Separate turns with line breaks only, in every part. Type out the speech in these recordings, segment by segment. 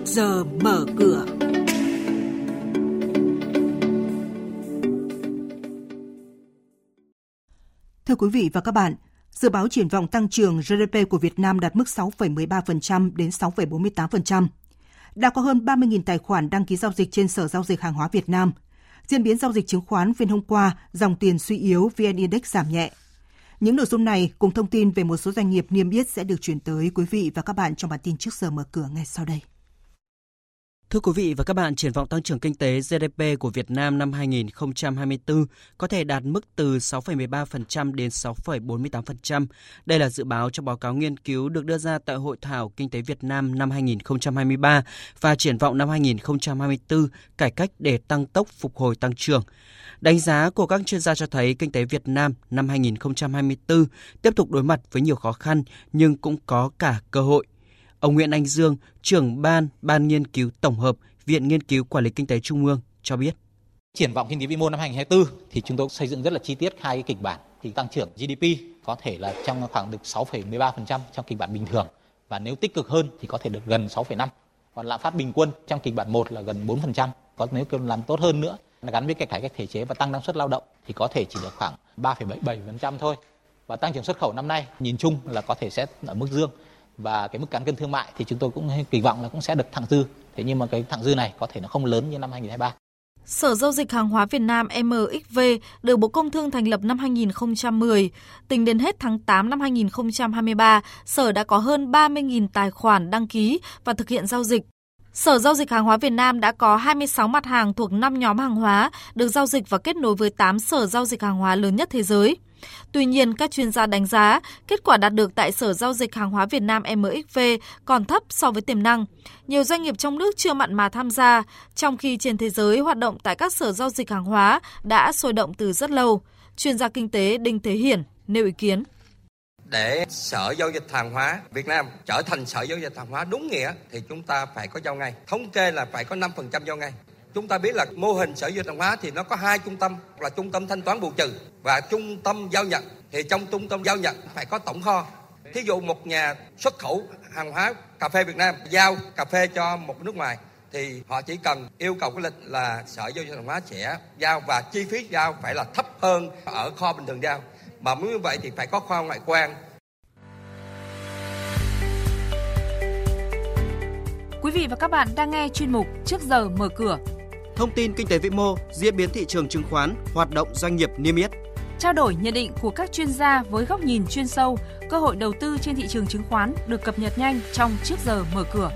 trước giờ mở cửa.
Thưa quý vị và các bạn, dự báo triển vọng tăng trưởng GDP của Việt Nam đạt mức 6,13% đến 6,48%. Đã có hơn 30.000 tài khoản đăng ký giao dịch trên Sở Giao dịch Hàng hóa Việt Nam. Diễn biến giao dịch chứng khoán phiên hôm qua, dòng tiền suy yếu, VN Index giảm nhẹ. Những nội dung này cùng thông tin về một số doanh nghiệp niêm yết sẽ được chuyển tới quý vị và các bạn trong bản tin trước giờ mở cửa ngay sau đây.
Thưa quý vị và các bạn, triển vọng tăng trưởng kinh tế GDP của Việt Nam năm 2024 có thể đạt mức từ 6,13% đến 6,48%. Đây là dự báo trong báo cáo nghiên cứu được đưa ra tại Hội thảo Kinh tế Việt Nam năm 2023 và triển vọng năm 2024 cải cách để tăng tốc phục hồi tăng trưởng. Đánh giá của các chuyên gia cho thấy kinh tế Việt Nam năm 2024 tiếp tục đối mặt với nhiều khó khăn nhưng cũng có cả cơ hội. Ông Nguyễn Anh Dương, trưởng ban Ban nghiên cứu tổng hợp Viện Nghiên cứu Quản lý Kinh tế Trung ương cho biết.
Triển vọng kinh tế vĩ mô năm 2024 thì chúng tôi xây dựng rất là chi tiết hai cái kịch bản. Thì tăng trưởng GDP có thể là trong khoảng được 6,13% trong kịch bản bình thường và nếu tích cực hơn thì có thể được gần 6,5. Còn lạm phát bình quân trong kịch bản 1 là gần 4%. Có nếu làm tốt hơn nữa là gắn với cái cải cách thể chế và tăng năng suất lao động thì có thể chỉ được khoảng 3,77% thôi. Và tăng trưởng xuất khẩu năm nay nhìn chung là có thể sẽ ở mức dương và cái mức cán cân thương mại thì chúng tôi cũng kỳ vọng là cũng sẽ được thặng dư. Thế nhưng mà cái thặng dư này có thể nó không lớn như năm 2023.
Sở Giao dịch Hàng hóa Việt Nam MXV được Bộ Công Thương thành lập năm 2010. Tính đến hết tháng 8 năm 2023, Sở đã có hơn 30.000 tài khoản đăng ký và thực hiện giao dịch. Sở Giao dịch Hàng hóa Việt Nam đã có 26 mặt hàng thuộc 5 nhóm hàng hóa được giao dịch và kết nối với 8 sở giao dịch hàng hóa lớn nhất thế giới. Tuy nhiên, các chuyên gia đánh giá kết quả đạt được tại Sở Giao dịch Hàng hóa Việt Nam MXV còn thấp so với tiềm năng. Nhiều doanh nghiệp trong nước chưa mặn mà tham gia, trong khi trên thế giới hoạt động tại các sở giao dịch hàng hóa đã sôi động từ rất lâu. Chuyên gia kinh tế Đinh Thế Hiển nêu ý kiến
để sở giao dịch hàng hóa Việt Nam trở thành sở giao dịch hàng hóa đúng nghĩa thì chúng ta phải có giao ngay thống kê là phải có 5% giao ngay chúng ta biết là mô hình sở giao hàng hóa thì nó có hai trung tâm, là trung tâm thanh toán bù trừ và trung tâm giao nhận. Thì trong trung tâm giao nhận phải có tổng kho. Thí dụ một nhà xuất khẩu hàng hóa cà phê Việt Nam giao cà phê cho một nước ngoài thì họ chỉ cần yêu cầu cái lịch là sở giao dịch hàng hóa sẽ giao và chi phí giao phải là thấp hơn ở kho bình thường giao. Mà muốn như vậy thì phải có kho ngoại quan.
Quý vị và các bạn đang nghe chuyên mục Trước giờ mở cửa.
Thông tin kinh tế vĩ mô, diễn biến thị trường chứng khoán, hoạt động doanh nghiệp niêm yết.
Trao đổi nhận định của các chuyên gia với góc nhìn chuyên sâu, cơ hội đầu tư trên thị trường chứng khoán được cập nhật nhanh trong Trước giờ mở cửa.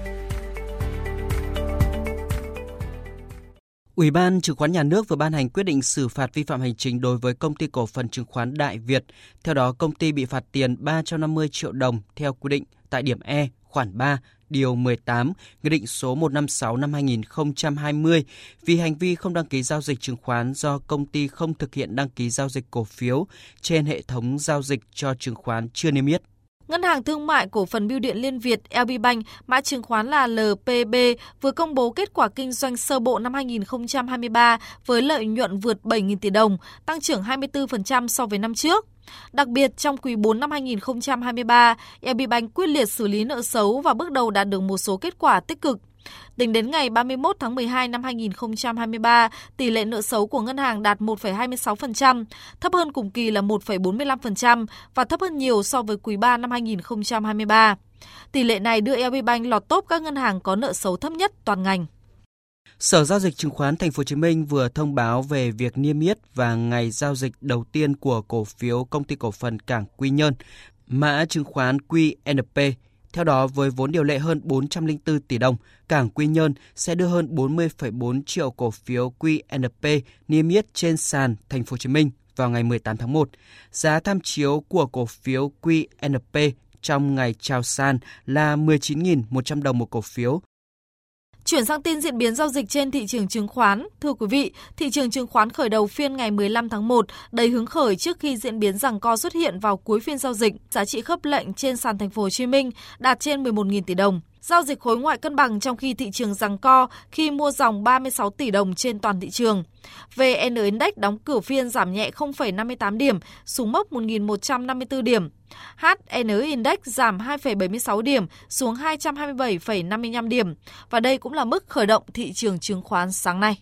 Ủy ban Chứng khoán Nhà nước vừa ban hành quyết định xử phạt vi phạm hành chính đối với công ty cổ phần chứng khoán Đại Việt. Theo đó, công ty bị phạt tiền 350 triệu đồng theo quy định tại điểm E khoản 3 điều 18 Nghị định số 156 năm 2020 vì hành vi không đăng ký giao dịch chứng khoán do công ty không thực hiện đăng ký giao dịch cổ phiếu trên hệ thống giao dịch cho chứng khoán chưa niêm yết.
Ngân hàng Thương mại Cổ phần Bưu điện Liên Việt LB Bank, mã chứng khoán là LPB, vừa công bố kết quả kinh doanh sơ bộ năm 2023 với lợi nhuận vượt 7.000 tỷ đồng, tăng trưởng 24% so với năm trước. Đặc biệt, trong quý 4 năm 2023, LB Bank quyết liệt xử lý nợ xấu và bước đầu đạt được một số kết quả tích cực. Tính đến ngày 31 tháng 12 năm 2023, tỷ lệ nợ xấu của ngân hàng đạt 1,26%, thấp hơn cùng kỳ là 1,45% và thấp hơn nhiều so với quý 3 năm 2023. Tỷ lệ này đưa LB Bank lọt top các ngân hàng có nợ xấu thấp nhất toàn ngành.
Sở giao dịch chứng khoán Thành phố Hồ Chí Minh vừa thông báo về việc niêm yết và ngày giao dịch đầu tiên của cổ phiếu công ty cổ phần Cảng Quy Nhơn, mã chứng khoán QNP. Theo đó, với vốn điều lệ hơn 404 tỷ đồng, Cảng Quy Nhơn sẽ đưa hơn 40,4 triệu cổ phiếu QNP niêm yết trên sàn Thành phố Hồ Chí Minh vào ngày 18 tháng 1. Giá tham chiếu của cổ phiếu QNP trong ngày chào sàn là 19.100 đồng một cổ phiếu,
Chuyển sang tin diễn biến giao dịch trên thị trường chứng khoán. Thưa quý vị, thị trường chứng khoán khởi đầu phiên ngày 15 tháng 1 đầy hứng khởi trước khi diễn biến rằng co xuất hiện vào cuối phiên giao dịch. Giá trị khớp lệnh trên sàn thành phố Hồ Chí Minh đạt trên 11.000 tỷ đồng. Giao dịch khối ngoại cân bằng trong khi thị trường giằng co khi mua dòng 36 tỷ đồng trên toàn thị trường. VN Index đóng cửa phiên giảm nhẹ 0,58 điểm xuống mốc 1.154 điểm. HN Index giảm 2,76 điểm xuống 227,55 điểm và đây cũng là mức khởi động thị trường chứng khoán sáng nay.